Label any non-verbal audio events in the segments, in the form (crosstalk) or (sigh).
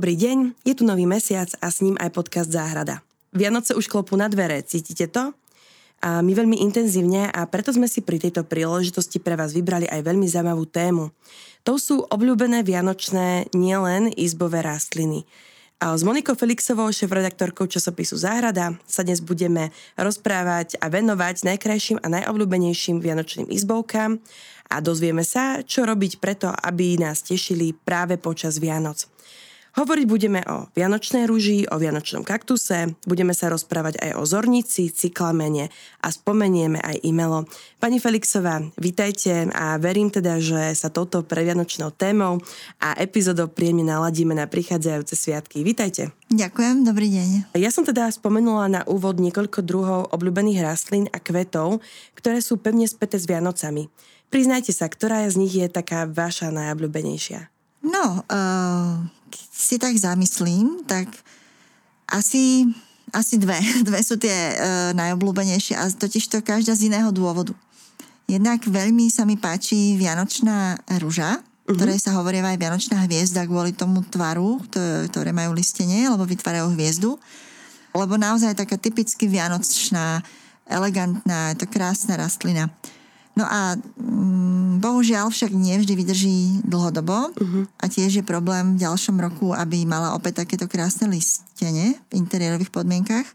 Dobrý deň, je tu nový mesiac a s ním aj podcast Záhrada. Vianoce už klopú na dvere, cítite to? A my veľmi intenzívne a preto sme si pri tejto príležitosti pre vás vybrali aj veľmi zaujímavú tému. To sú obľúbené vianočné nielen izbové rastliny. A s Monikou Felixovou, šéf-redaktorkou časopisu Záhrada, sa dnes budeme rozprávať a venovať najkrajším a najobľúbenejším vianočným izbovkám a dozvieme sa, čo robiť preto, aby nás tešili práve počas Vianoc. Hovoriť budeme o vianočnej rúži, o vianočnom kaktuse, budeme sa rozprávať aj o zornici, cyklamene a spomenieme aj imelo. Pani Felixová, vítajte a verím teda, že sa touto previanočnou témou a epizódou príjemne naladíme na prichádzajúce sviatky. Vítajte. Ďakujem, dobrý deň. Ja som teda spomenula na úvod niekoľko druhov obľúbených rastlín a kvetov, ktoré sú pevne späté s Vianocami. Priznajte sa, ktorá z nich je taká vaša najobľúbenejšia? No, uh, si tak zamyslím, tak asi, asi dve. (laughs) Dve sú tie uh, najobľúbenejšie a totiž to každá z iného dôvodu. Jednak veľmi sa mi páči Vianočná rúža, uh-huh. ktorej sa hovorí aj Vianočná hviezda kvôli tomu tvaru, ktoré majú listenie, lebo vytvárajú hviezdu. Lebo naozaj taká typicky vianočná, elegantná, je to krásna rastlina. No a mm, bohužiaľ však nie vždy vydrží dlhodobo uh-huh. a tiež je problém v ďalšom roku, aby mala opäť takéto krásne listenie v interiérových podmienkach.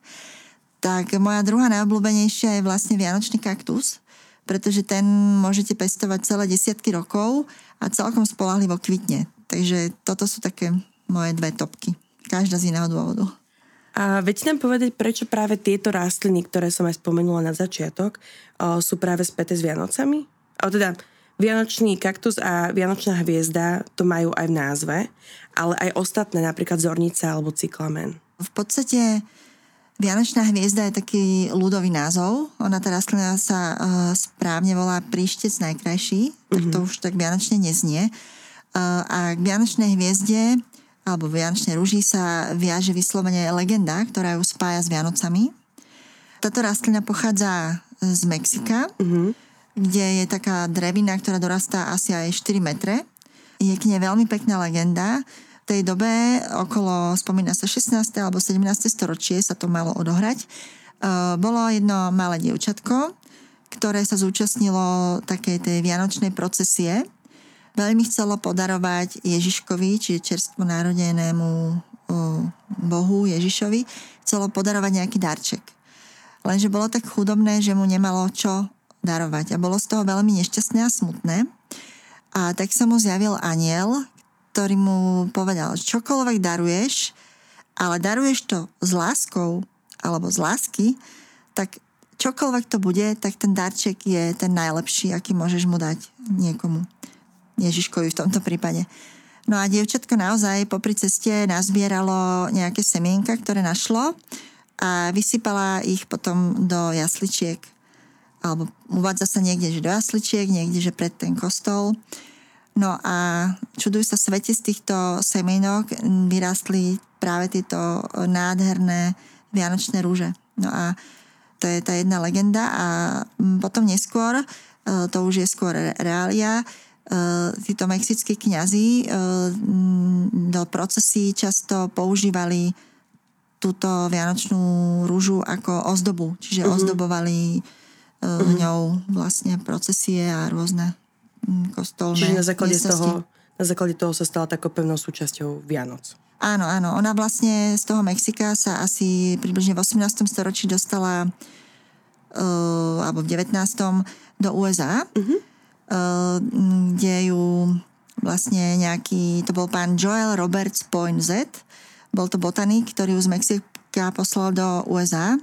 Tak moja druhá najobľúbenejšia je vlastne Vianočný kaktus, pretože ten môžete pestovať celé desiatky rokov a celkom spolahlivo kvitne. Takže toto sú také moje dve topky. Každá z iného dôvodu. A viete nám povedať, prečo práve tieto rastliny, ktoré som aj spomenula na začiatok, sú práve späté s Vianocami? O teda, Vianočný kaktus a Vianočná hviezda to majú aj v názve, ale aj ostatné, napríklad zornica alebo cyklamen. V podstate Vianočná hviezda je taký ľudový názov. Ona tá rastlina sa uh, správne volá príštec najkrajší, mm-hmm. tak to už tak vianočne neznie. Uh, a k Vianočnej hviezde alebo Vianočnej rúži sa viaže vyslovene legenda, ktorá ju spája s Vianocami. Táto rastlina pochádza z Mexika, mm-hmm. kde je taká drevina, ktorá dorastá asi aj 4 metre. Je k nej veľmi pekná legenda. V tej dobe, okolo, spomína sa 16. alebo 17. storočie sa to malo odohrať. E, bolo jedno malé dievčatko, ktoré sa zúčastnilo takej tej vianočnej procesie veľmi chcelo podarovať Ježiškovi, čiže čerstvo narodenému Bohu Ježišovi, chcelo podarovať nejaký darček. Lenže bolo tak chudobné, že mu nemalo čo darovať a bolo z toho veľmi nešťastné a smutné. A tak sa mu zjavil aniel, ktorý mu povedal, čokoľvek daruješ, ale daruješ to s láskou alebo z lásky, tak čokoľvek to bude, tak ten darček je ten najlepší, aký môžeš mu dať niekomu. Ježiškovi v tomto prípade. No a dievčatko naozaj popri ceste nazbieralo nejaké semienka, ktoré našlo a vysypala ich potom do jasličiek. Alebo uvádza sa niekde, že do jasličiek, niekde, že pred ten kostol. No a čudujú sa svete z týchto semienok vyrastli práve tieto nádherné vianočné rúže. No a to je tá jedna legenda a potom neskôr, e, to už je skôr reália, Eh, títo mexickí kňazi eh, do procesí často používali túto vianočnú rúžu ako ozdobu, čiže uh-huh. ozdobovali uh-huh. ňou vlastne procesie a rôzne hm, kostolné Čiže na základe, toho, na základe toho sa stala takou pevnou súčasťou Vianoc. Áno, áno. Ona vlastne z toho Mexika sa asi približne v 18. storočí dostala uh, alebo v 19. do USA. Eh, kde ju vlastne nejaký, to bol pán Joel Roberts Poinsett, bol to botanik, ktorý ju z Mexika poslal do USA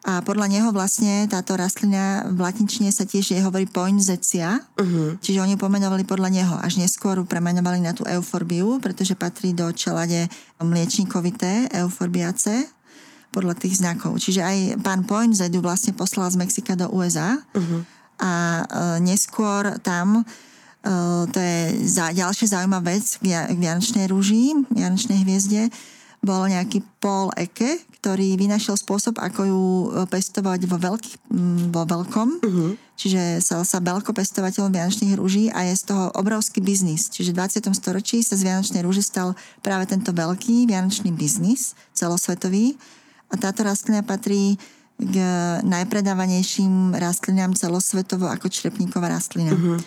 a podľa neho vlastne táto rastlina v latinčine sa tiež je hovorí poinsettia, uh-huh. čiže oni ju pomenovali podľa neho. Až neskôr ju premenovali na tú euforbiu, pretože patrí do čelade mliečníkovité euforbiace podľa tých znakov. Čiže aj pán Poinsett ju vlastne poslal z Mexika do USA. Uh-huh a e, neskôr tam e, to je za, ďalšia zaujímavá vec k Vianočnej rúži, Vianočnej hviezde, bol nejaký Paul Eke, ktorý vynašiel spôsob, ako ju e, pestovať vo, veľký, vo veľkom. Uh-huh. čiže stal sa veľkopestovateľom vianočných rúží a je z toho obrovský biznis. Čiže v 20. storočí sa z vianočnej rúže stal práve tento veľký vianočný biznis celosvetový a táto rastlina patrí k najpredávanejším rastlinám celosvetovo ako črepníková rastlina. Uh-huh.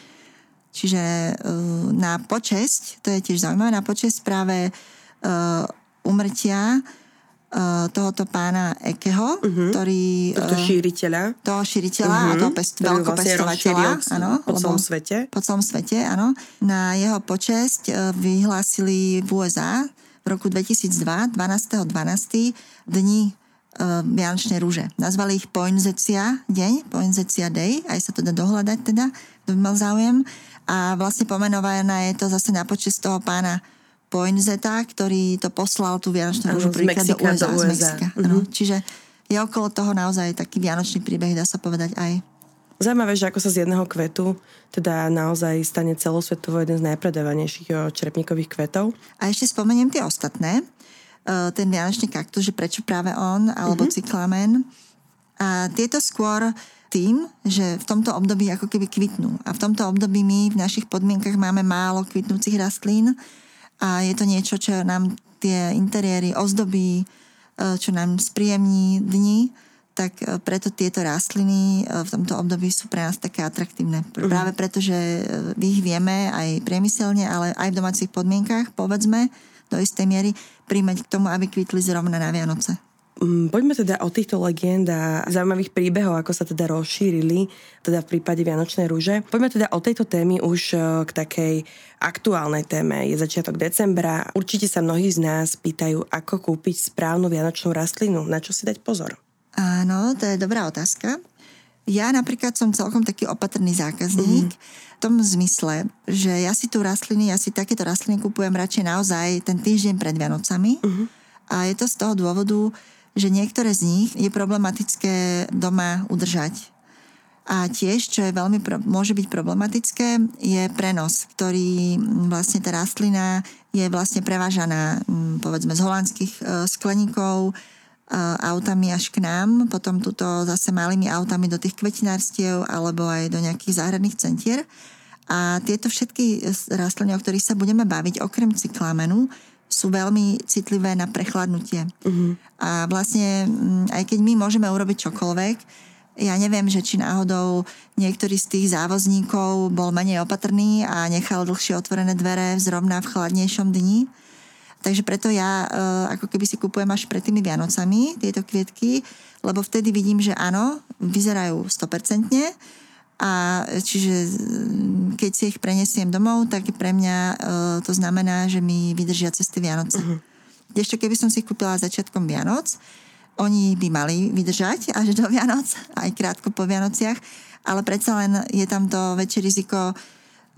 Čiže uh, na počesť, to je tiež zaujímavé, na počesť práve uh, umrtia uh, tohoto pána Ekeho, uh-huh. ktorý... Tohto šíriteľa. Toho šíriteľa uh-huh. a toho pest, veľkopestovateľa. Vlastne po celom svete. Po celom svete, áno. Na jeho počesť vyhlásili v USA v roku 2002, 12.12. 12. dni uh, Vianočnej rúže. Nazvali ich Poinzecia deň, Poinzecia day, aj sa to dá dohľadať teda, kto by mal záujem. A vlastne pomenovaná je to zase na počest toho pána Poinzeta, ktorý to poslal tú Vianočnú rúžu príklad do USA. Do USA. Z Mexika. Uh-huh. čiže je okolo toho naozaj taký vianočný príbeh, dá sa povedať aj. Zaujímavé, že ako sa z jedného kvetu teda naozaj stane celosvetovo jeden z najpredávanejších črepníkových kvetov. A ešte spomeniem tie ostatné. Eh, ten vianočný kaktus, že prečo práve on, alebo mm-hmm. cyklamen. A tieto skôr tým, že v tomto období ako keby kvitnú. A v tomto období my v našich podmienkach máme málo kvitnúcich rastlín a je to niečo, čo nám tie interiéry ozdobí, eh, čo nám spríjemní dni, tak eh, preto tieto rastliny v tomto období sú pre nás také atraktívne. Mhm. Práve preto, že ich vieme aj priemyselne, ale aj v domácich podmienkach, povedzme, do istej miery príjmať k tomu, aby kvitli zrovna na Vianoce. Mm, poďme teda o týchto legend a zaujímavých príbehov, ako sa teda rozšírili, teda v prípade Vianočnej rúže. Poďme teda o tejto témy už e, k takej aktuálnej téme. Je začiatok decembra. Určite sa mnohí z nás pýtajú, ako kúpiť správnu vianočnú rastlinu. Na čo si dať pozor? Áno, to je dobrá otázka. Ja napríklad som celkom taký opatrný zákazník. Mm-hmm tom zmysle, že ja si tu rastliny, ja si takéto rastliny kupujem radšej naozaj ten týždeň pred Vianocami. Uh-huh. A je to z toho dôvodu, že niektoré z nich je problematické doma udržať. A tiež, čo je veľmi pro, môže byť problematické, je prenos, ktorý vlastne tá rastlina je vlastne prevážaná povedzme z holandských e, skleníkov e, autami až k nám, potom tuto zase malými autami do tých kvetinárstiev alebo aj do nejakých záhradných centier. A tieto všetky rastliny, o ktorých sa budeme baviť, okrem cyklamenu, sú veľmi citlivé na prechladnutie. Uh-huh. A vlastne, mm, aj keď my môžeme urobiť čokoľvek, ja neviem, že či náhodou niektorý z tých závozníkov bol menej opatrný a nechal dlhšie otvorené dvere zrovna v chladnejšom dni. Takže preto ja e, ako keby si kupujem až pred tými Vianocami tieto kvietky, lebo vtedy vidím, že áno, vyzerajú 100%, a čiže keď si ich prenesiem domov, tak pre mňa uh, to znamená, že mi vydržia cez tie Vianoce. Uh-huh. Ešte keby som si ich kúpila začiatkom Vianoc, oni by mali vydržať až do Vianoc, (laughs) aj krátko po Vianociach, ale predsa len je tam to väčšie riziko,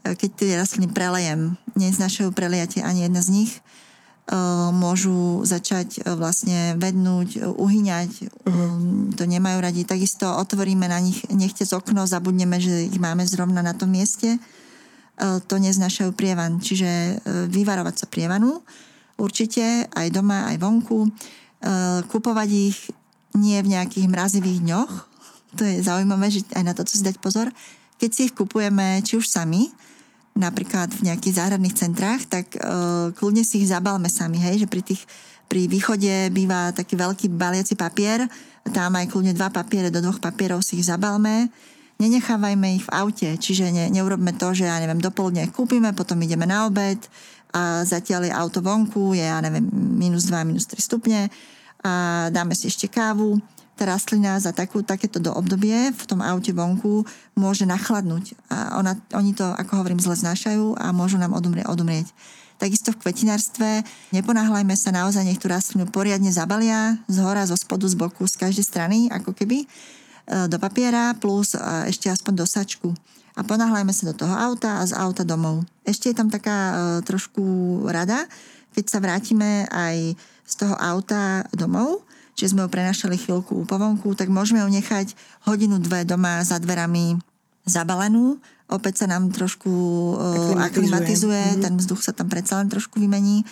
e, keď tie rastliny prelejem. Neznášajú preliate ani jedna z nich môžu začať eh, vlastne vednúť, eh, uhyňať, uh-huh. to nemajú radi. Takisto otvoríme na nich nechte z okno, zabudneme, že ich máme zrovna na tom mieste, to neznašajú prievan. Čiže vyvarovať sa prievanu určite aj doma, aj vonku. Kupovať ich nie v nejakých mrazivých dňoch, to je zaujímavé, že aj na to si dať pozor. Keď si ich kupujeme, či už sami, napríklad v nejakých záhradných centrách, tak uh, kľudne si ich zabalme sami, hej, že pri tých pri východe býva taký veľký baliaci papier, tam aj kľudne dva papiere, do dvoch papierov si ich zabalme, nenechávajme ich v aute, čiže ne, neurobme to, že ja neviem, dopoludne kúpime, potom ideme na obed a zatiaľ je auto vonku, je ja neviem, minus 2, minus 3 stupne a dáme si ešte kávu tá rastlina za takú, takéto do obdobie v tom aute vonku môže nachladnúť. A ona, oni to, ako hovorím, zle znášajú a môžu nám odumrieť. odumrieť. Takisto v kvetinárstve neponáhľajme sa naozaj, nech tú rastlinu poriadne zabalia z hora, zo spodu, z boku, z každej strany, ako keby, e, do papiera plus ešte aspoň do sačku. A ponáhľajme sa do toho auta a z auta domov. Ešte je tam taká e, trošku rada, keď sa vrátime aj z toho auta domov, že sme ho prenašali chvíľku po vonku, tak môžeme ho nechať hodinu, dve doma za dverami zabalenú. Opäť sa nám trošku aklimatizuje, aklimatizuje mm-hmm. ten vzduch sa tam predsa len trošku vymení.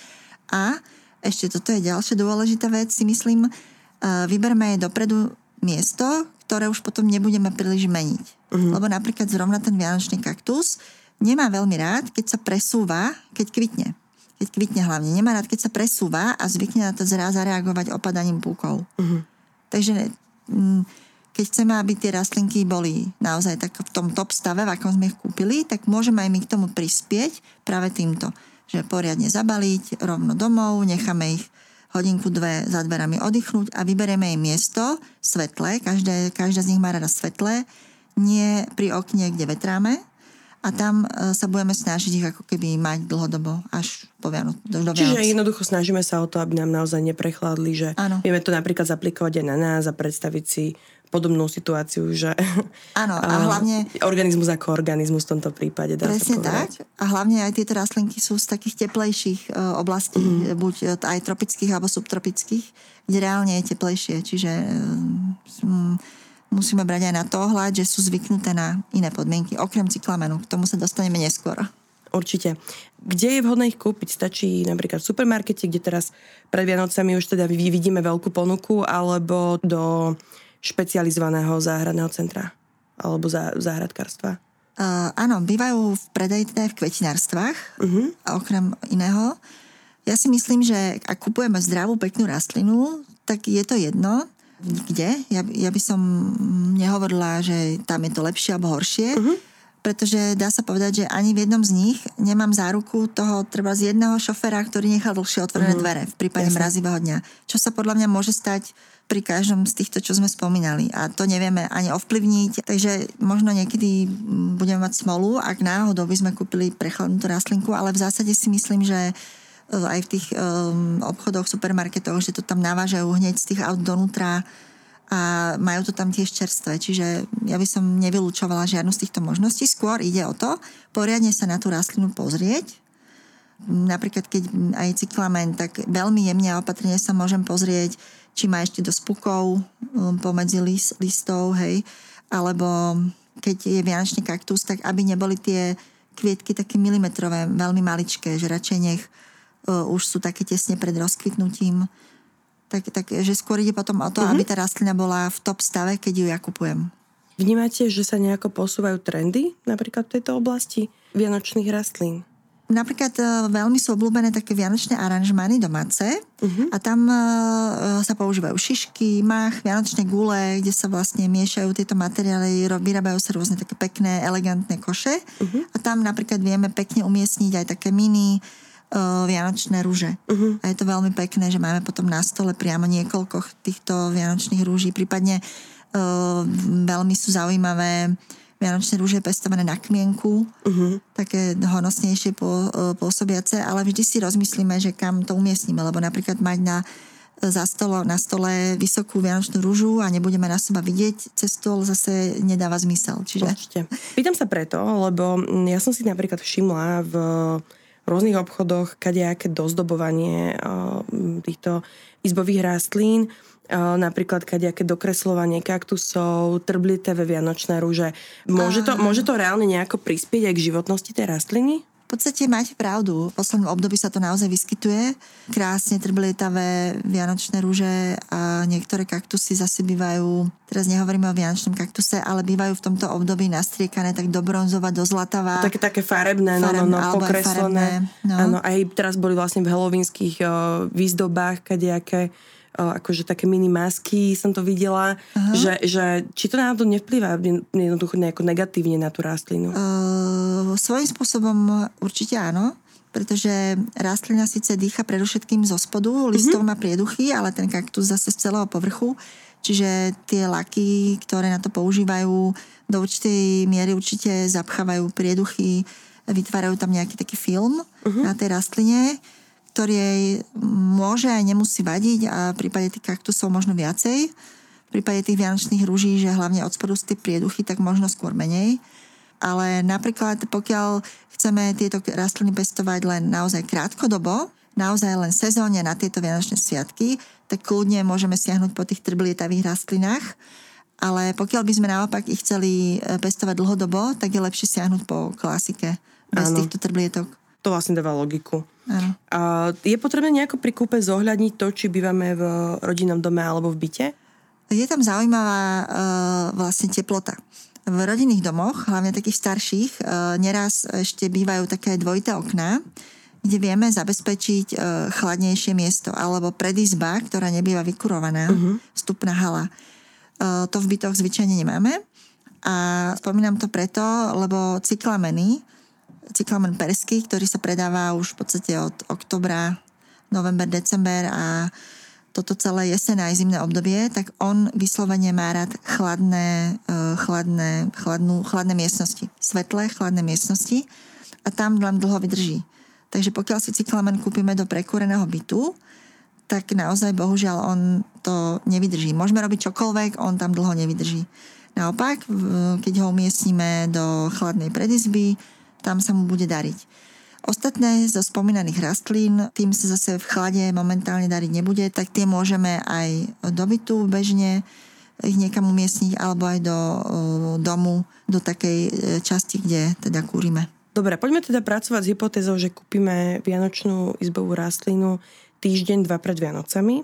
A ešte toto je ďalšia dôležitá vec, si myslím, vyberme dopredu miesto, ktoré už potom nebudeme príliš meniť. Uh-huh. Lebo napríklad zrovna ten vianočný kaktus nemá veľmi rád, keď sa presúva, keď kvitne. Keď kvitne hlavne. Nemá rád, keď sa presúva a zvykne na to zraz zareagovať opadaním púkov. Uh-huh. Takže mm, keď chceme, aby tie rastlinky boli naozaj tak v tom top stave, v akom sme ich kúpili, tak môžeme aj my k tomu prispieť práve týmto. Že poriadne zabaliť rovno domov, necháme ich hodinku, dve za dverami oddychnúť a vyberieme im miesto svetlé, každé, každá z nich má rada svetlé, nie pri okne, kde vetráme, a tam e, sa budeme snažiť ich ako keby mať dlhodobo až po Vianoc, do, do Čiže Vianoc. jednoducho snažíme sa o to, aby nám naozaj neprechladli, že ano. vieme to napríklad zaplikovať aj na nás a predstaviť si podobnú situáciu, že (laughs) Áno, a (laughs) hlavne... Organizmus ako organizmus v tomto prípade. Dá presne sa tak. A hlavne aj tieto rastlinky sú z takých teplejších uh, oblastí, mm. buď e, aj tropických alebo subtropických, kde reálne je teplejšie. Čiže um, musíme brať aj na to ohľad, že sú zvyknuté na iné podmienky, okrem cyklamenu. K tomu sa dostaneme neskôr. Určite. Kde je vhodné ich kúpiť? Stačí napríklad v supermarkete, kde teraz pred Vianocami už teda vidíme veľkú ponuku, alebo do špecializovaného záhradného centra alebo zá, záhradkárstva? Uh, áno, bývajú v predaji teda v kvetinárstvách, uh-huh. okrem iného. Ja si myslím, že ak kupujeme zdravú, peknú rastlinu, tak je to jedno, kde. Ja, ja by som nehovorila, že tam je to lepšie alebo horšie, uh-huh. pretože dá sa povedať, že ani v jednom z nich nemám záruku toho treba z jedného šoféra, ktorý nechal dlhšie otvorené uh-huh. dvere v prípade Jasne. mrazivého dňa. Čo sa podľa mňa môže stať pri každom z týchto, čo sme spomínali. A to nevieme ani ovplyvniť, takže možno niekedy budeme mať smolu, ak náhodou by sme kúpili prechladnutú rastlinku, ale v zásade si myslím, že aj v tých um, obchodoch, supermarketoch, že to tam navážajú hneď z tých aut donútra a majú to tam tiež čerstvé. Čiže ja by som nevylúčovala žiadnu z týchto možností. Skôr ide o to, poriadne sa na tú rastlinu pozrieť, napríklad keď aj cyklamen, tak veľmi jemne a opatrne sa môžem pozrieť, či má ešte dosť pukov um, pomedzi list, listov, hej, alebo keď je vianočný kaktus, tak aby neboli tie kvietky také milimetrové, veľmi maličké, že radšej nech už sú také tesne pred rozkvitnutím. Tak, tak, že skôr ide potom o to, mm-hmm. aby tá rastlina bola v top stave, keď ju ja kupujem. Vnímate, že sa nejako posúvajú trendy napríklad v tejto oblasti vianočných rastlín? Napríklad e, veľmi sú obľúbené také vianočné aranžmány domáce uh-huh. a tam uh, sa používajú šišky, mach, vianočné gule, kde sa vlastne miešajú tieto materiály, vyrábajú sa rôzne také pekné, elegantné koše uh-huh. a tam napríklad vieme pekne umiestniť aj také mini uh, vianočné rúže. Uh-huh. A je to veľmi pekné, že máme potom na stole priamo niekoľko týchto vianočných rúží, prípadne uh, veľmi sú zaujímavé vianočné rúže pestované na kmienku, uh-huh. také honosnejšie po, e, pôsobiace, ale vždy si rozmyslíme, že kam to umiestnime, lebo napríklad mať na za stolo, na stole vysokú vianočnú rúžu a nebudeme na seba vidieť cez stôl, zase nedáva zmysel. Čiže... Určite. Pýtam sa preto, lebo ja som si napríklad všimla v rôznych obchodoch kadejaké dozdobovanie týchto izbových rastlín napríklad kadejaké dokreslovanie kaktusov, trblitevé vianočné rúže. Môže to, môže to reálne nejako prispieť aj k životnosti tej rastliny? Podstate máte pravdu. V poslednom období sa to naozaj vyskytuje. Krásne trblietavé vianočné rúže a niektoré kaktusy zase bývajú, teraz nehovoríme o vianočnom kaktuse, ale bývajú v tomto období nastriekané tak do bronzova, do zlatavá. Také, také farebné, farebné no, no, no, pokreslené. Farebné, no. Áno, aj teraz boli vlastne v helovinských uh, výzdobách kadejaké akože také mini masky som to videla, že, že či to náhodou nevplyvá jednoducho nejako negatívne na tú rastlinu? Uh, svojím spôsobom určite áno pretože rastlina síce dýcha predovšetkým zo spodu, listov mm-hmm. má prieduchy, ale ten kaktus zase z celého povrchu, čiže tie laky, ktoré na to používajú, do určitej miery určite zapchávajú prieduchy, vytvárajú tam nejaký taký film mm-hmm. na tej rastline ktorý jej môže aj nemusí vadiť a v prípade tých kaktusov možno viacej. V prípade tých vianočných rúží, že hlavne od spodu sú tie prieduchy, tak možno skôr menej. Ale napríklad pokiaľ chceme tieto rastliny pestovať len naozaj krátkodobo, naozaj len sezóne na tieto vianočné sviatky, tak kľudne môžeme siahnuť po tých trblietavých rastlinách. Ale pokiaľ by sme naopak ich chceli e, pestovať dlhodobo, tak je lepšie siahnuť po klasike bez ano. týchto trblietok. To vlastne dáva logiku. A je potrebné nejako pri kúpe zohľadniť to, či bývame v rodinnom dome alebo v byte? Je tam zaujímavá uh, vlastne teplota. V rodinných domoch, hlavne takých starších, uh, neraz ešte bývajú také dvojité okná, kde vieme zabezpečiť uh, chladnejšie miesto, alebo predizba, ktorá nebýva vykurovaná, uh-huh. vstupná hala. Uh, to v bytoch zvyčajne nemáme. A spomínam to preto, lebo cyklameny, cyklamen perský, ktorý sa predáva už v podstate od oktobra, november, december a toto celé jesené aj zimné obdobie, tak on vyslovene má rád chladné, eh, chladné, chladnú, chladné miestnosti. Svetlé, chladné miestnosti a tam len dlho vydrží. Takže pokiaľ si cyklamen kúpime do prekúreného bytu, tak naozaj bohužiaľ on to nevydrží. Môžeme robiť čokoľvek, on tam dlho nevydrží. Naopak, keď ho umiestnime do chladnej predizby, tam sa mu bude dariť. Ostatné zo spomínaných rastlín, tým sa zase v chlade momentálne dariť nebude, tak tie môžeme aj do bytu bežne ich niekam umiestniť alebo aj do domu, do takej e, časti, kde teda kúrime. Dobre, poďme teda pracovať s hypotézou, že kúpime vianočnú izbovú rastlinu týždeň, dva pred Vianocami.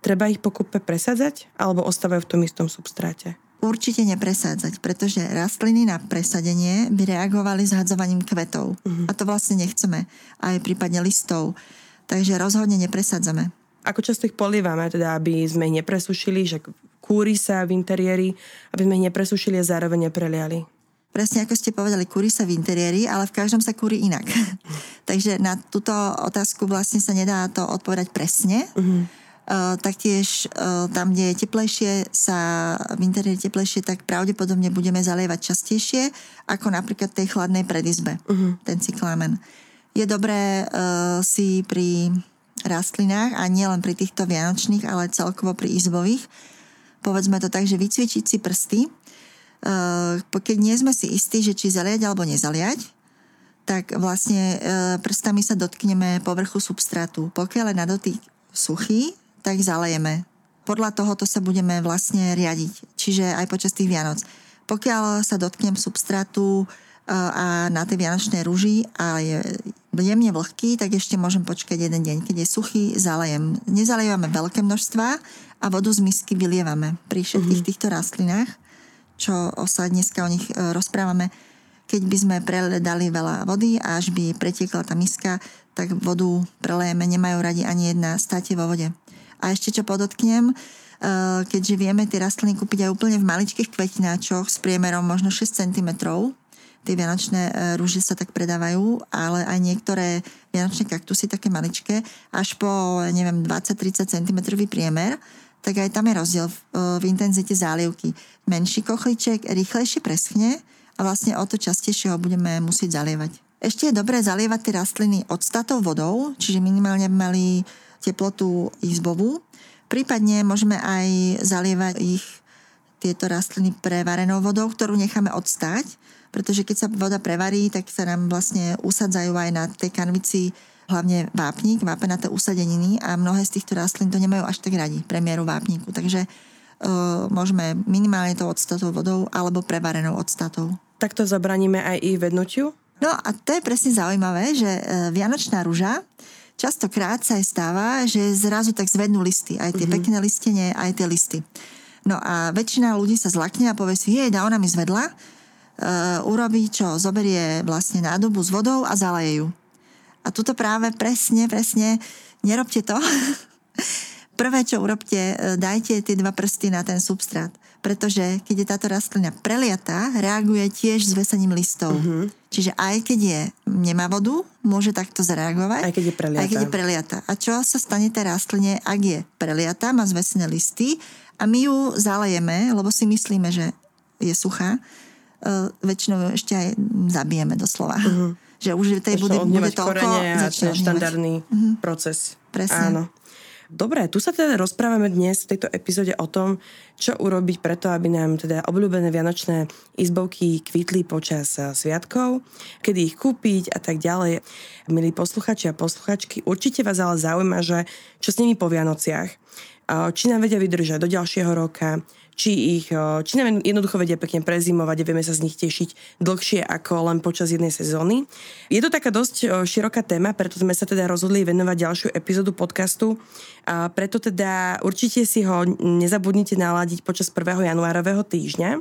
Treba ich po kúpe presadzať alebo ostávajú v tom istom substráte? Určite nepresádzať, pretože rastliny na presadenie by reagovali zhadzovaním kvetov. Uh-huh. A to vlastne nechceme. Aj prípadne listov. Takže rozhodne nepresádzame. Ako často ich polievame, teda aby sme ich nepresušili, že kúri sa v interiéri, aby sme ich nepresušili a zároveň nepreliali? Presne ako ste povedali, kúri sa v interiéri, ale v každom sa kúri inak. (laughs) Takže na túto otázku vlastne sa nedá to odpovedať presne. Uh-huh taktiež eh, tam, kde je teplejšie, sa v interiéri teplejšie, tak pravdepodobne budeme zalievať častejšie, ako napríklad tej chladnej predizbe, uh-huh. ten cyklámen. Je dobré uh, si pri rastlinách, a nielen pri týchto vianočných, ale celkovo pri izbových, povedzme to tak, že vycvičiť si prsty, keď nie sme si istí, že či zaliať alebo nezaliať, tak vlastne prstami sa dotkneme povrchu substrátu. Pokiaľ je na dotyk suchý, tak zalejeme. Podľa tohoto sa budeme vlastne riadiť, čiže aj počas tých Vianoc. Pokiaľ sa dotknem substrátu e, a na tej vianočnej rúži a je jemne vlhký, tak ešte môžem počkať jeden deň. Keď je suchý, zalejem. Nezalejeme veľké množstva a vodu z misky vylievame pri všetkých mm-hmm. týchto rastlinách, čo sa dneska o nich e, rozprávame. Keď by sme preledali veľa vody a až by pretiekla tá miska, tak vodu prelejeme, nemajú radi ani jedna státe vo vode. A ešte čo podotknem, eh, keďže vieme tie rastliny kúpiť aj úplne v maličkých kvetináčoch s priemerom možno 6 cm, tie vianočné eh, rúže sa tak predávajú, ale aj niektoré vianočné kaktusy také maličké, až po, neviem, 20-30 cm priemer, tak aj tam je rozdiel v, eh, v intenzite zálievky. Menší kochliček rýchlejšie preschne a vlastne o to častejšie ho budeme musieť zalievať. Ešte je dobré zalievať tie rastliny odstatou vodou, čiže minimálne mali teplotu izbovú. Prípadne môžeme aj zalievať ich tieto rastliny prevarenou vodou, ktorú necháme odstáť, pretože keď sa voda prevarí, tak sa nám vlastne usadzajú aj na tej kanvici hlavne vápnik, vápenaté usadeniny a mnohé z týchto rastlín to nemajú až tak radi, premiéru vápniku. Takže uh, môžeme minimálne to odstatou vodou alebo prevarenou odstatou. Takto zabraníme aj ich vednutiu? No a to je presne zaujímavé, že uh, Vianočná rúža Častokrát sa aj stáva, že zrazu tak zvednú listy, aj tie mm-hmm. pekné listenie, aj tie listy. No a väčšina ľudí sa zlakne a povie si, jej, ona mi zvedla, uh, urobí čo, zoberie vlastne nádobu s vodou a zaleje ju. A tuto práve presne, presne, nerobte to. (laughs) Prvé, čo urobte, e, dajte tie dva prsty na ten substrát pretože keď je táto rastlina preliatá, reaguje tiež s vesením listov. Uh-huh. Čiže aj keď je, nemá vodu, môže takto zareagovať. Aj keď je preliatá. Aj keď je preliatá. A čo sa stane tej rastline, ak je preliatá, má zvesené listy a my ju zalejeme, lebo si myslíme, že je suchá, uh, väčšinou ešte aj zabijeme doslova. Uh-huh. Že už tej bude, bude toľko... A štandardný uh-huh. proces. Presne. Áno. Dobre, tu sa teda rozprávame dnes v tejto epizóde o tom, čo urobiť preto, aby nám teda obľúbené vianočné izbovky kvitli počas eh, sviatkov, kedy ich kúpiť a tak ďalej. Milí posluchači a posluchačky, určite vás ale zaujíma, že čo s nimi po Vianociach. či nám vedia vydržať do ďalšieho roka, či ich, či nám jednoducho vedia pekne prezimovať a vieme sa z nich tešiť dlhšie ako len počas jednej sezóny. Je to taká dosť široká téma, preto sme sa teda rozhodli venovať ďalšiu epizódu podcastu. A preto teda určite si ho nezabudnite naladiť počas 1. januárového týždňa.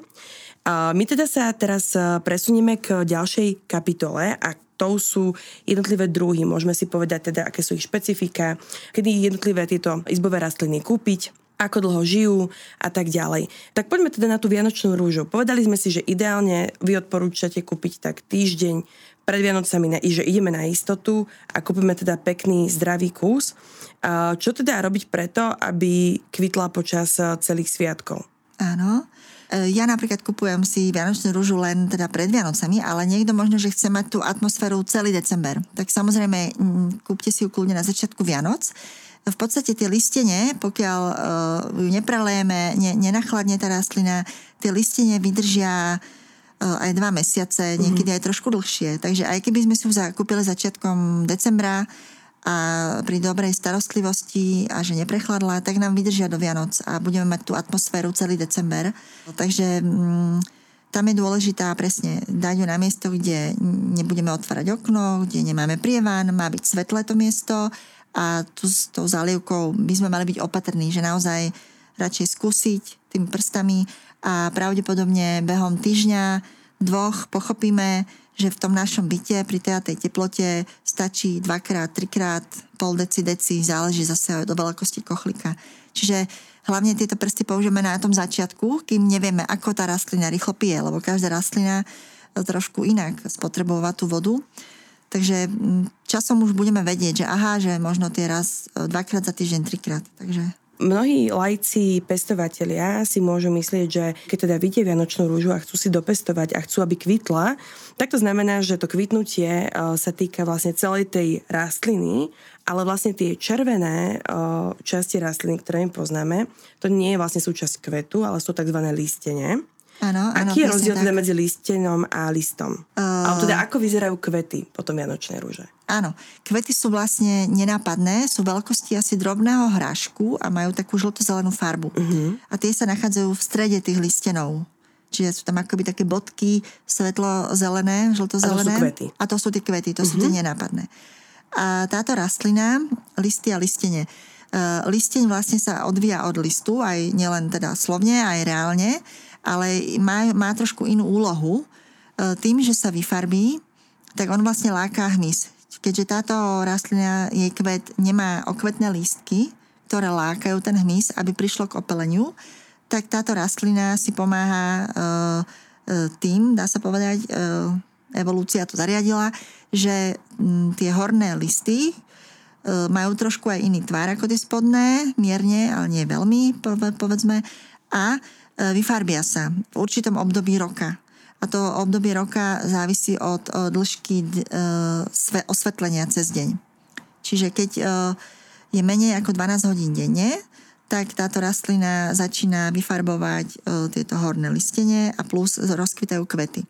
A my teda sa teraz presunieme k ďalšej kapitole a to sú jednotlivé druhy. Môžeme si povedať teda, aké sú ich špecifika, kedy jednotlivé tieto izbové rastliny kúpiť, ako dlho žijú a tak ďalej. Tak poďme teda na tú Vianočnú rúžu. Povedali sme si, že ideálne vy odporúčate kúpiť tak týždeň pred Vianocami, že ideme na istotu a kúpime teda pekný, zdravý kus. Čo teda robiť preto, aby kvitla počas celých sviatkov? Áno. E, ja napríklad kupujem si Vianočnú rúžu len teda pred Vianocami, ale niekto možno, že chce mať tú atmosféru celý december. Tak samozrejme, kúpte si ju kľudne na začiatku Vianoc v podstate tie listenie, pokiaľ uh, ju neprelejeme, ne, nenachladne tá rastlina, tie listenie vydržia uh, aj dva mesiace, mhm. niekedy aj trošku dlhšie. Takže aj keby sme si ju kúpili začiatkom decembra a pri dobrej starostlivosti a že neprechladla, tak nám vydržia do Vianoc a budeme mať tú atmosféru celý december. Takže um, tam je dôležitá presne dať ju na miesto, kde nebudeme otvárať okno, kde nemáme prievan, má byť svetlé to miesto a tu s tou zalievkou by sme mali byť opatrní, že naozaj radšej skúsiť tými prstami a pravdepodobne behom týždňa, dvoch pochopíme, že v tom našom byte pri tej tej teplote stačí dvakrát, trikrát, pol deci, deci, záleží zase od veľkosti kochlika. Čiže hlavne tieto prsty použijeme na tom začiatku, kým nevieme, ako tá rastlina rýchlo pije, lebo každá rastlina trošku inak spotrebová tú vodu. Takže mm, časom už budeme vedieť, že aha, že možno tie raz e, dvakrát za týždeň, trikrát. Takže Mnohí lajci pestovatelia si môžu myslieť, že keď teda vidia Vianočnú rúžu a chcú si dopestovať a chcú, aby kvitla, tak to znamená, že to kvitnutie e, sa týka vlastne celej tej rastliny, ale vlastne tie červené e, časti rastliny, ktoré my poznáme, to nie je vlastne súčasť kvetu, ale sú tzv. listene. Áno, áno, Aký je rozdiel teda medzi listenom a listom? Uh... Ale teda ako vyzerajú kvety potom Vianočnej rúže? Áno, kvety sú vlastne nenápadné, sú veľkosti asi drobného hrášku a majú takú žlto-zelenú farbu. Uh-huh. A tie sa nachádzajú v strede tých listenov. Čiže sú tam akoby také bodky svetlo-zelené, žlto-zelené. A to sú kvety. A to sú tie kvety, to uh-huh. sú tie mhm. nenápadné. A táto rastlina, listy a listenie, listeň vlastne sa odvíja od listu, aj nielen teda slovne, aj reálne ale má, má trošku inú úlohu. E, tým, že sa vyfarbí, tak on vlastne láká hmyz. Keďže táto rastlina, jej kvet nemá okvetné lístky, ktoré lákajú ten hmyz, aby prišlo k opeleniu, tak táto rastlina si pomáha e, e, tým, dá sa povedať, evolúcia to zariadila, že tie horné listy majú trošku aj iný tvár ako tie spodné, mierne, ale nie veľmi, povedzme, a vyfarbia sa v určitom období roka. A to obdobie roka závisí od, dĺžky e, osvetlenia cez deň. Čiže keď e, je menej ako 12 hodín denne, tak táto rastlina začína vyfarbovať tieto horné listenie a plus rozkvitajú kvety.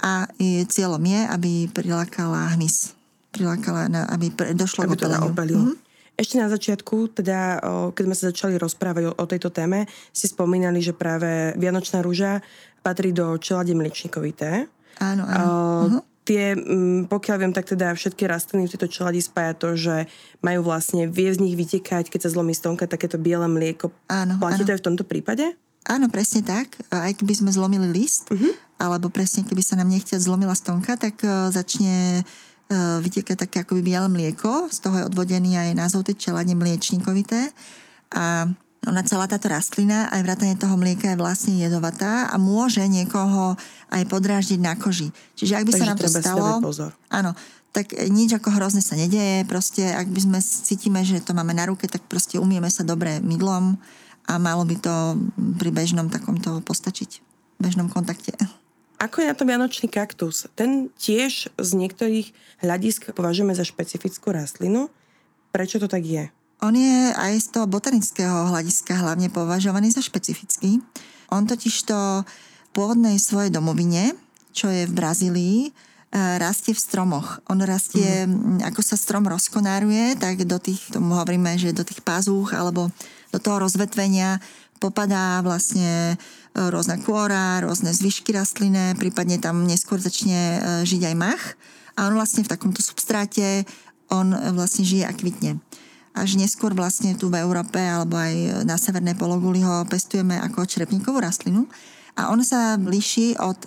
A cieľom je, aby prilákala hmyz. Prilákala, aby došlo aby k opeleniu. Mm-hmm. Ešte na začiatku, teda keď sme sa začali rozprávať o, o tejto téme, si spomínali, že práve Vianočná rúža patrí do čelade mliečnikovité. Áno, áno. O, uh-huh. Tie, pokiaľ viem, tak teda všetky rastliny v tejto čeladi spája to, že majú vlastne, vie z nich vytekať, keď sa zlomí stonka, takéto biele mlieko. Áno, Platí áno. to aj v tomto prípade? Áno, presne tak. Aj keby sme zlomili list, uh-huh. alebo presne keby sa nám nechťať zlomila stonka, tak uh, začne vyteká také akoby biele mlieko, z toho je odvodený aj názov tej čelade mliečníkovité. A ona celá táto rastlina, aj vrátanie toho mlieka je vlastne jedovatá a môže niekoho aj podráždiť na koži. Čiže ak by Takže sa nám to stalo... Pozor. Áno, tak nič ako hrozne sa nedeje, proste ak by sme cítime, že to máme na ruke, tak proste umieme sa dobre mydlom a malo by to pri bežnom takomto postačiť, bežnom kontakte. Ako je na to Vianočný kaktus? Ten tiež z niektorých hľadisk považujeme za špecifickú rastlinu. Prečo to tak je? On je aj z toho botanického hľadiska hlavne považovaný za špecifický. On totiž to v pôvodnej svojej domovine, čo je v Brazílii, rastie v stromoch. On rastie, mm. ako sa strom rozkonáruje, tak do tých, tomu hovoríme, že do tých pazúch alebo do toho rozvetvenia popadá vlastne e, rôzna kôra, rôzne zvyšky rastlinné, prípadne tam neskôr začne e, žiť aj mach. A on vlastne v takomto substráte, on vlastne žije a kvitne. Až neskôr vlastne tu v Európe alebo aj na severnej pologuli ho pestujeme ako črepníkovú rastlinu. A on sa líši od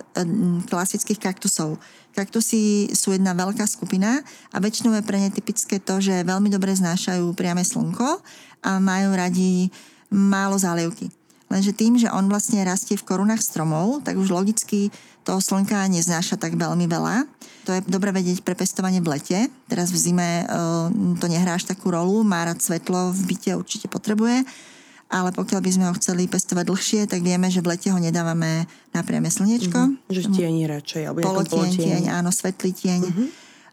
klasických kaktusov. Kaktusy sú jedna veľká skupina a väčšinou je pre ne typické to, že veľmi dobre znášajú priame slnko a majú radi málo zálievky. Lenže tým, že on vlastne rastie v korunách stromov, tak už logicky toho slnka neznáša tak veľmi veľa. To je dobre vedieť pre pestovanie v lete. Teraz v zime to nehrá až takú rolu, má rád svetlo, v byte určite potrebuje ale pokiaľ by sme ho chceli pestovať dlhšie, tak vieme, že v lete ho nedávame na priame slniečko. Mm-hmm. Že tieni radšej, alebo polotieň, tieň, áno, svetlý tieň. Mm-hmm.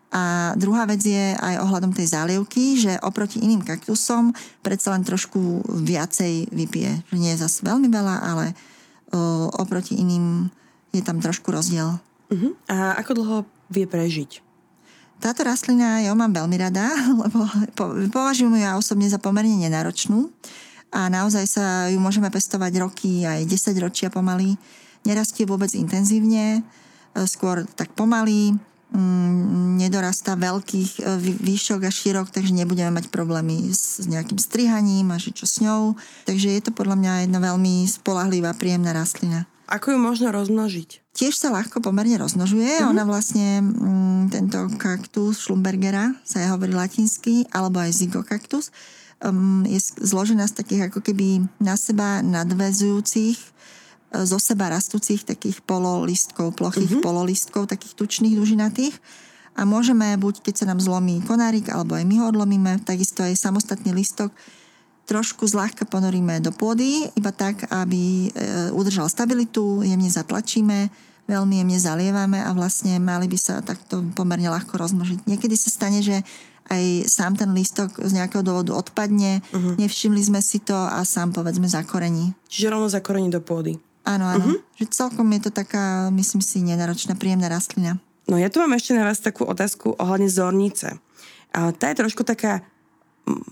A druhá vec je aj ohľadom tej zálievky, že oproti iným kaktusom predsa len trošku viacej vypije. Nie je zase veľmi veľa, ale o, oproti iným je tam trošku rozdiel. Uh-huh. A ako dlho vie prežiť? Táto rastlina, ja mám veľmi rada, (laughs) lebo považujem ju ja osobne za pomerne nenáročnú a naozaj sa ju môžeme pestovať roky, aj 10 ročia pomaly. Nerastie vôbec intenzívne, e, skôr tak pomaly, nedorastá veľkých e, výšok a šírok, takže nebudeme mať problémy s nejakým strihaním a že čo s ňou. Takže je to podľa mňa jedna veľmi spolahlivá, príjemná rastlina. Ako ju možno rozmnožiť? Tiež sa ľahko pomerne rozmnožuje. Uh-huh. Ona vlastne, mm, tento kaktus Schlumbergera, sa je hovorí latinsky, alebo aj zygokaktus, um, je zložená z takých ako keby na seba nadvezujúcich, zo seba rastúcich takých pololistkov, plochých uh-huh. pololistkov, takých tučných, dužinatých. A môžeme, buď keď sa nám zlomí konárik, alebo aj my ho odlomíme, takisto aj samostatný listok, trošku zľahka ponoríme do pôdy, iba tak, aby e, udržal stabilitu, jemne zatlačíme, veľmi jemne zalievame a vlastne mali by sa takto pomerne ľahko rozmnožiť. Niekedy sa stane, že aj sám ten lístok z nejakého dôvodu odpadne, uh-huh. nevšimli sme si to a sám povedzme zakorení. Čiže rovno zakorení do pôdy. Áno, áno. Uh-huh. Že celkom je to taká, myslím si, nenáročná, príjemná rastlina. No ja tu mám ešte na vás takú otázku ohľadne zornice. A tá je trošku taká,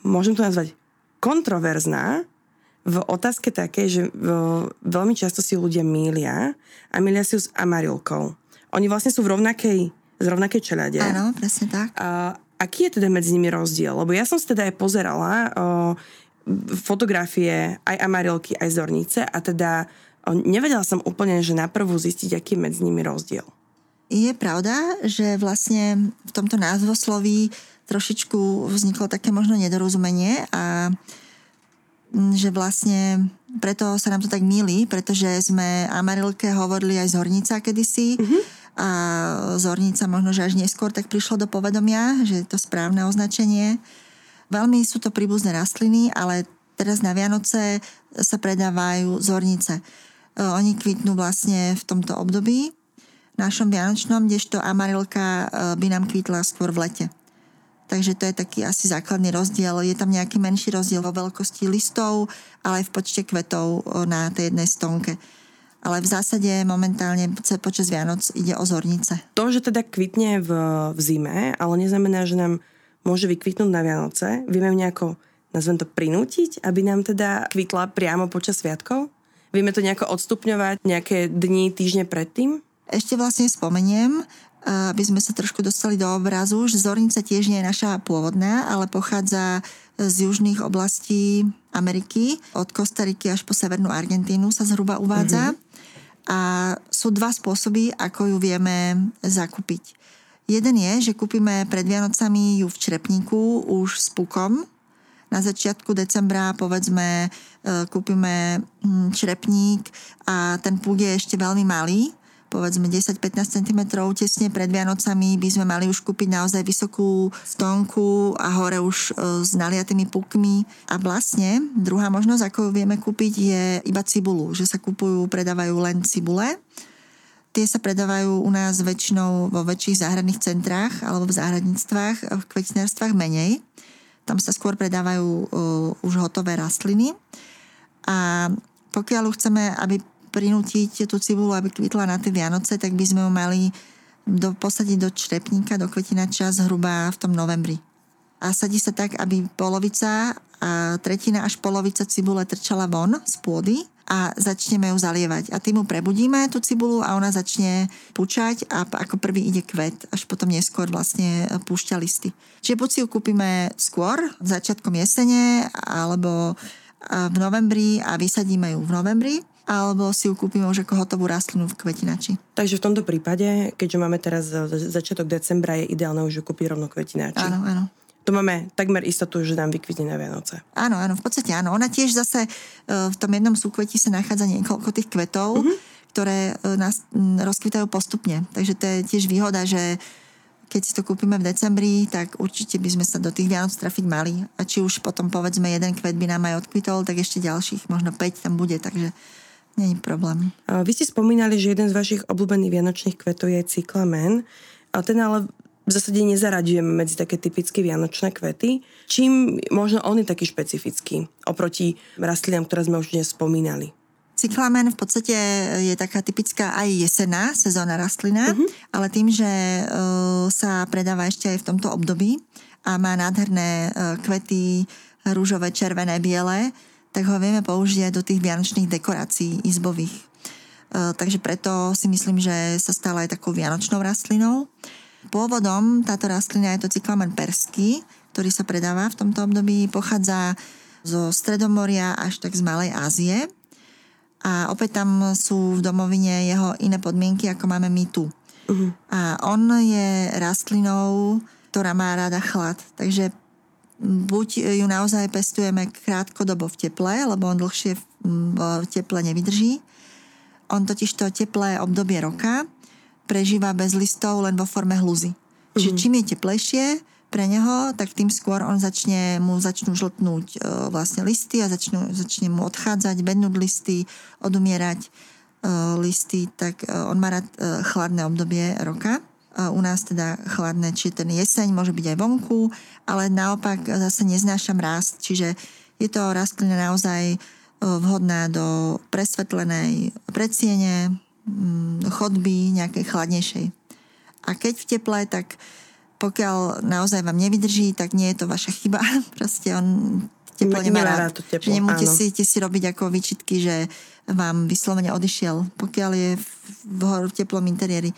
môžem to nazvať, kontroverzná, v otázke také, že veľmi často si ľudia mília a mília si ju s amarilkou. Oni vlastne sú v rovnakej, z rovnakej čelade. Áno, presne tak. A Aký je teda medzi nimi rozdiel? Lebo ja som si teda aj pozerala o, fotografie aj amarilky, aj zornice a teda nevedela som úplne, že na prvú zistiť, aký je medzi nimi rozdiel. Je pravda, že vlastne v tomto názvosloví trošičku vzniklo také možno nedorozumenie a že vlastne preto sa nám to tak milí, pretože sme Amarilke hovorili aj z Hornica kedysi mm-hmm a Zornica možno, že až neskôr tak prišlo do povedomia, že je to správne označenie. Veľmi sú to príbuzné rastliny, ale teraz na Vianoce sa predávajú zornice. E, oni kvitnú vlastne v tomto období našom vianočnom, kdežto amarilka e, by nám kvitla skôr v lete. Takže to je taký asi základný rozdiel. Je tam nejaký menší rozdiel vo veľkosti listov, ale aj v počte kvetov na tej jednej stonke ale v zásade momentálne počas Vianoc ide o zornice. To, že teda kvitne v, v zime, ale neznamená, že nám môže vykvitnúť na Vianoce. Vieme nejako, nazvem to, prinútiť, aby nám teda kvitla priamo počas sviatkov? Vieme to nejako odstupňovať nejaké dni, týždne predtým? Ešte vlastne spomeniem, aby sme sa trošku dostali do obrazu, že zornica tiež nie je naša pôvodná, ale pochádza z južných oblastí Ameriky, od Kostariky až po severnú Argentínu sa zhruba uvádza. Mm-hmm. A sú dva spôsoby, ako ju vieme zakúpiť. Jeden je, že kúpime pred Vianocami ju v črepníku už s pukom. Na začiatku decembra povedzme kúpime hm, črepník a ten púk je ešte veľmi malý povedzme 10-15 cm tesne pred Vianocami by sme mali už kúpiť naozaj vysokú stonku a hore už e, s naliatými pukmi. A vlastne druhá možnosť, ako vieme kúpiť, je iba cibulu, že sa kupujú, predávajú len cibule. Tie sa predávajú u nás väčšinou vo väčších záhradných centrách alebo v záhradníctvách, v kvetinárstvách menej. Tam sa skôr predávajú uh, už hotové rastliny. A pokiaľ chceme, aby prinútiť tú cibulu, aby kvitla na tie Vianoce, tak by sme ju mali do, posadiť do črepníka, do kvetinača zhruba v tom novembri. A sadí sa tak, aby polovica a tretina až polovica cibule trčala von z pôdy a začneme ju zalievať. A tým mu prebudíme tú cibulu a ona začne pučať a ako prvý ide kvet, až potom neskôr vlastne púšťa listy. Čiže buď si ju kúpime skôr, začiatkom jesene, alebo v novembri a vysadíme ju v novembri, alebo si ju kúpime už ako hotovú rastlinu v kvetinači. Takže v tomto prípade, keďže máme teraz začiatok decembra, je ideálne už ju kúpiť rovno kvetinači. Áno, áno to máme takmer istotu, že nám vykvitne na Vianoce. Áno, áno, v podstate áno. Ona tiež zase e, v tom jednom súkveti sa nachádza niekoľko tých kvetov, mm-hmm. ktoré e, nás rozkvitajú postupne. Takže to je tiež výhoda, že keď si to kúpime v decembri, tak určite by sme sa do tých Vianoc trafiť mali. A či už potom povedzme jeden kvet by nám aj odkvitol, tak ešte ďalších, možno 5 tam bude, takže není problém. Vy ste spomínali, že jeden z vašich obľúbených vianočných kvetov je cyklamen. Ten ale v zásade nezaraďujeme medzi také typické vianočné kvety. Čím možno on je taký špecifický oproti rastlinám, ktoré sme už dnes spomínali? Cyklamen v podstate je taká typická aj jesená sezónna rastlina, uh-huh. ale tým, že uh, sa predáva ešte aj v tomto období a má nádherné uh, kvety rúžové, červené, biele, tak ho vieme použiť aj do tých vianočných dekorácií izbových. Uh, takže preto si myslím, že sa stala aj takou vianočnou rastlinou. Pôvodom táto rastlina je to cyklamen perský, ktorý sa predáva v tomto období, pochádza zo Stredomoria až tak z Malej Ázie. A opäť tam sú v domovine jeho iné podmienky, ako máme my tu. Uh-huh. A on je rastlinou, ktorá má rada chlad. Takže buď ju naozaj pestujeme krátkodobo v teple, lebo on dlhšie v teple nevydrží. On totiž to teplé obdobie roka prežíva bez listov len vo forme hluzy. Mm-hmm. Čiže mhm. čím je teplejšie pre neho, tak tým skôr on začne, mu začnú žltnúť e, vlastne listy a začnú, začne mu odchádzať, bednúť listy, odumierať e, listy, tak e, on má rád e, chladné obdobie roka. E, u nás teda chladné, či ten jeseň môže byť aj vonku, ale naopak zase neznášam rast, čiže je to rastlina naozaj e, vhodná do presvetlenej predsiene, Mm, chodby nejakej chladnejšej. A keď v teple, tak pokiaľ naozaj vám nevydrží, tak nie je to vaša chyba. (laughs) Proste on teplo nemá rád. To teplo, nemusíte si robiť ako výčitky, že vám vyslovene odišiel. Pokiaľ je v, v, v teplom interiéri,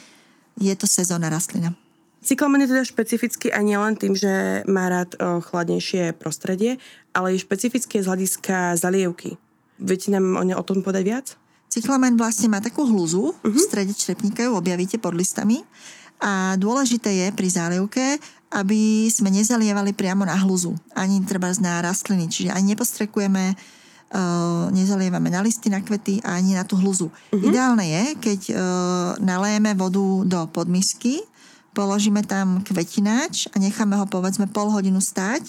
je to sezónna rastlina. Cyklamen je teda špecifický aj nielen tým, že má rád o, chladnejšie prostredie, ale je špecifické z hľadiska zalievky. Viete nám o, ne, o tom podať viac? Cyklamen vlastne má takú hluzu, uh-huh. v mhm. strede črepníka ju objavíte pod listami a dôležité je pri zálievke, aby sme nezalievali priamo na hluzu, ani treba na rastliny, čiže ani nepostrekujeme, uh, nezalievame na listy, na kvety a ani na tú hluzu. Uh-huh. Ideálne je, keď uh, nalejeme vodu do podmisky, položíme tam kvetináč a necháme ho povedzme pol hodinu stáť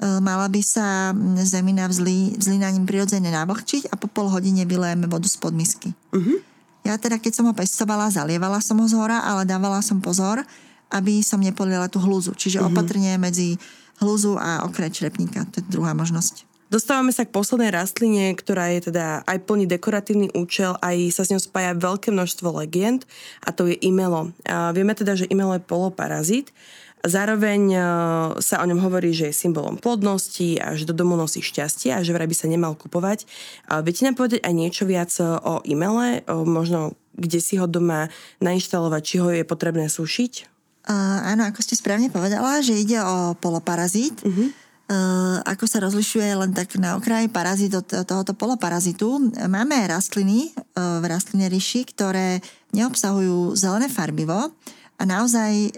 E, mala by sa zemina vzlí, vzlínaním prirodzene navlhčiť a po pol hodine vylejeme vodu z podmisky. Uh-huh. Ja teda, keď som ho pestovala, zalievala som ho z hora, ale dávala som pozor, aby som nepoliela tú hluzu. Čiže uh-huh. opatrne medzi hluzu a okraj črepníka. To je druhá možnosť. Dostávame sa k poslednej rastline, ktorá je teda aj plný dekoratívny účel, aj sa s ňou spája veľké množstvo legend a to je imelo. A vieme teda, že imelo je poloparazit Zároveň e, sa o ňom hovorí, že je symbolom plodnosti a že do domu nosí šťastie a že vraj by sa nemal kupovať. Viete nám povedať aj niečo viac e, o e-maile? Možno kde si ho doma nainštalovať, či ho je potrebné sušiť? Uh, áno, ako ste správne povedala, že ide o poloparazit. Uh-huh. Uh, ako sa rozlišuje len tak na okraji parazit od tohoto poloparazitu. Máme rastliny uh, v rastline ríši, ktoré neobsahujú zelené farbivo, a naozaj e,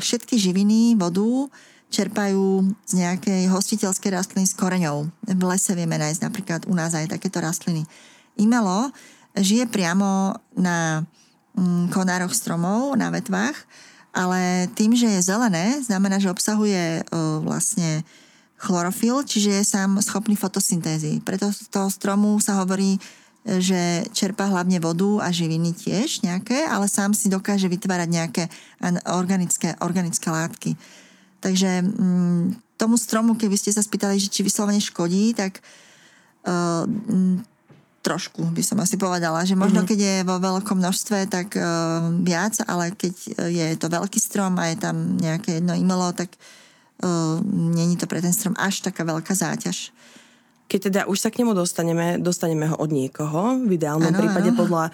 všetky živiny, vodu čerpajú z nejakej hostiteľskej rastliny s koreňou. V lese vieme nájsť napríklad u nás aj takéto rastliny. Imelo žije priamo na mm, konároch stromov, na vetvách, ale tým, že je zelené, znamená, že obsahuje e, vlastne chlorofil, čiže je sám schopný fotosyntézy. Preto z toho stromu sa hovorí že čerpá hlavne vodu a živiny tiež nejaké, ale sám si dokáže vytvárať nejaké organické, organické látky. Takže mm, tomu stromu, keby ste sa spýtali, že či vyslovene škodí, tak uh, trošku by som asi povedala, že možno mm-hmm. keď je vo veľkom množstve, tak uh, viac, ale keď je to veľký strom a je tam nejaké jedno imelo, tak uh, není to pre ten strom až taká veľká záťaž. Keď teda už sa k nemu dostaneme, dostaneme ho od niekoho, v ideálnom ano, prípade ano. Podľa,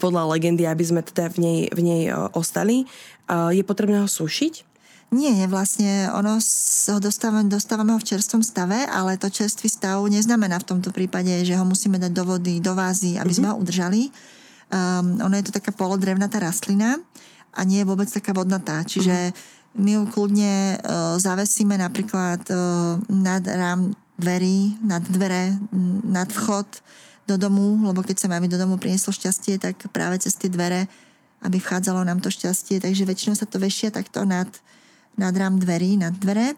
podľa legendy, aby sme teda v nej, v nej ostali. Je potrebné ho sušiť? Nie, vlastne ono ho dostávame, dostávame ho v čerstvom stave, ale to čerstvý stav neznamená v tomto prípade, že ho musíme dať do vody, do vázy, aby mm-hmm. sme ho udržali. Um, ono je to taká polodrevnatá rastlina a nie je vôbec taká vodnatá. Čiže mm-hmm. my ju kľudne uh, zavesíme napríklad uh, nad rám dverí, nad dvere, nad vchod do domu, lebo keď sa aby do domu prinieslo šťastie, tak práve cez tie dvere, aby vchádzalo nám to šťastie. Takže väčšinou sa to vešia takto nad nad rám dverí, nad dvere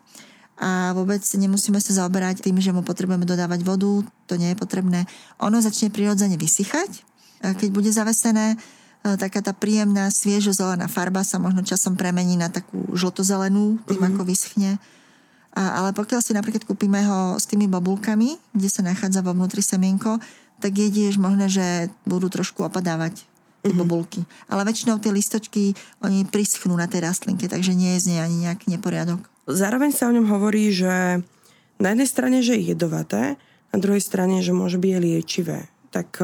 a vôbec nemusíme sa zaoberať tým, že mu potrebujeme dodávať vodu, to nie je potrebné. Ono začne prirodzene vysychať, keď bude zavesené, e, taká tá príjemná sviežo-zelená farba sa možno časom premení na takú žltozelenú, tým mm-hmm. ako vyschne. A, ale pokiaľ si napríklad kúpime ho s tými bobulkami, kde sa nachádza vo vnútri semienko, tak je tiež možné, že budú trošku opadávať tie mm-hmm. bobulky. Ale väčšinou tie listočky, oni prischnú na tej rastlinke, takže nie je z nej ani nejaký neporiadok. Zároveň sa o ňom hovorí, že na jednej strane, že je jedovaté, na druhej strane, že môže byť liečivé. Tak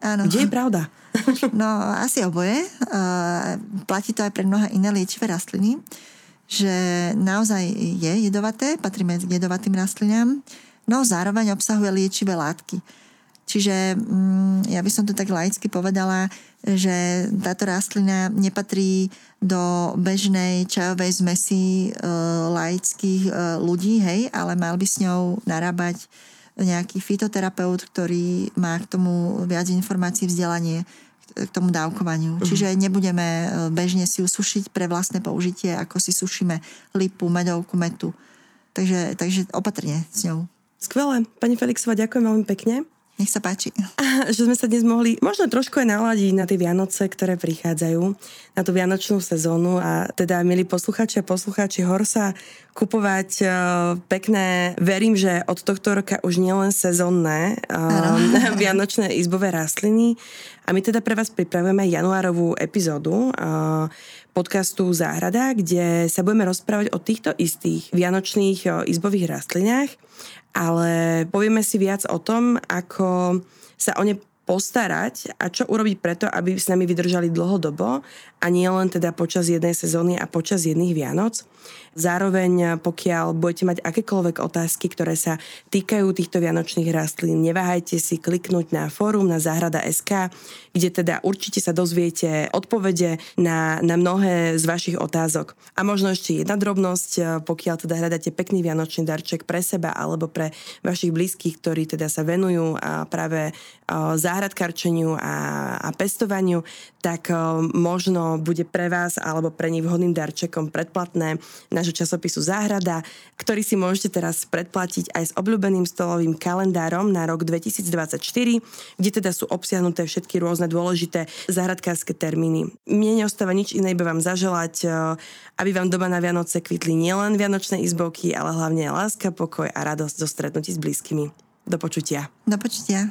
Áno. kde je pravda? (laughs) No, asi oboje. Uh, platí to aj pre mnohé iné liečivé rastliny, že naozaj je jedovaté, patrí medzi jedovatým rastlinám, no zároveň obsahuje liečivé látky. Čiže mm, ja by som to tak laicky povedala, že táto rastlina nepatrí do bežnej čajovej zmesi e, laických e, ľudí, hej, ale mal by s ňou narábať nejaký fitoterapeut, ktorý má k tomu viac informácií, vzdelanie k tomu dávkovaniu. Uh-huh. Čiže nebudeme e, bežne si ju sušiť pre vlastné použitie, ako si sušíme lipu, medovku, metu. Takže, takže opatrne s ňou. Skvelé. Pani Felixová, ďakujem veľmi pekne. Nech sa páči. (laughs) Že sme sa dnes mohli možno trošku aj naladiť na tie Vianoce, ktoré prichádzajú, na tú vianočnú sezónu a teda, milí posluchači a poslucháči, hor sa kupovať uh, pekné, verím, že od tohto roka už nielen sezónne uh, (laughs) vianočné izbové rastliny. A my teda pre vás pripravujeme januárovú epizódu uh, podcastu Záhrada, kde sa budeme rozprávať o týchto istých vianočných uh, izbových rastlinách ale povieme si viac o tom, ako sa o ne postarať a čo urobiť preto, aby s nami vydržali dlhodobo a nie len teda počas jednej sezóny a počas jedných Vianoc. Zároveň, pokiaľ budete mať akékoľvek otázky, ktoré sa týkajú týchto vianočných rastlín, neváhajte si kliknúť na fórum na Záhrada.sk, kde teda určite sa dozviete odpovede na, na mnohé z vašich otázok. A možno ešte jedna drobnosť, pokiaľ teda hľadáte pekný vianočný darček pre seba alebo pre vašich blízkych, ktorí teda sa venujú a práve záhradkarčeniu a, a pestovaniu, tak možno bude pre vás alebo pre nich vhodným darčekom predplatné nášho časopisu Záhrada, ktorý si môžete teraz predplatiť aj s obľúbeným stolovým kalendárom na rok 2024, kde teda sú obsiahnuté všetky rôzne dôležité záhradkárske termíny. Mne neostáva nič iné, iba vám zaželať, aby vám doba na Vianoce kvitli nielen vianočné izbovky, ale hlavne láska, pokoj a radosť zo stretnutí s blízkymi. Do počutia. Do počutia.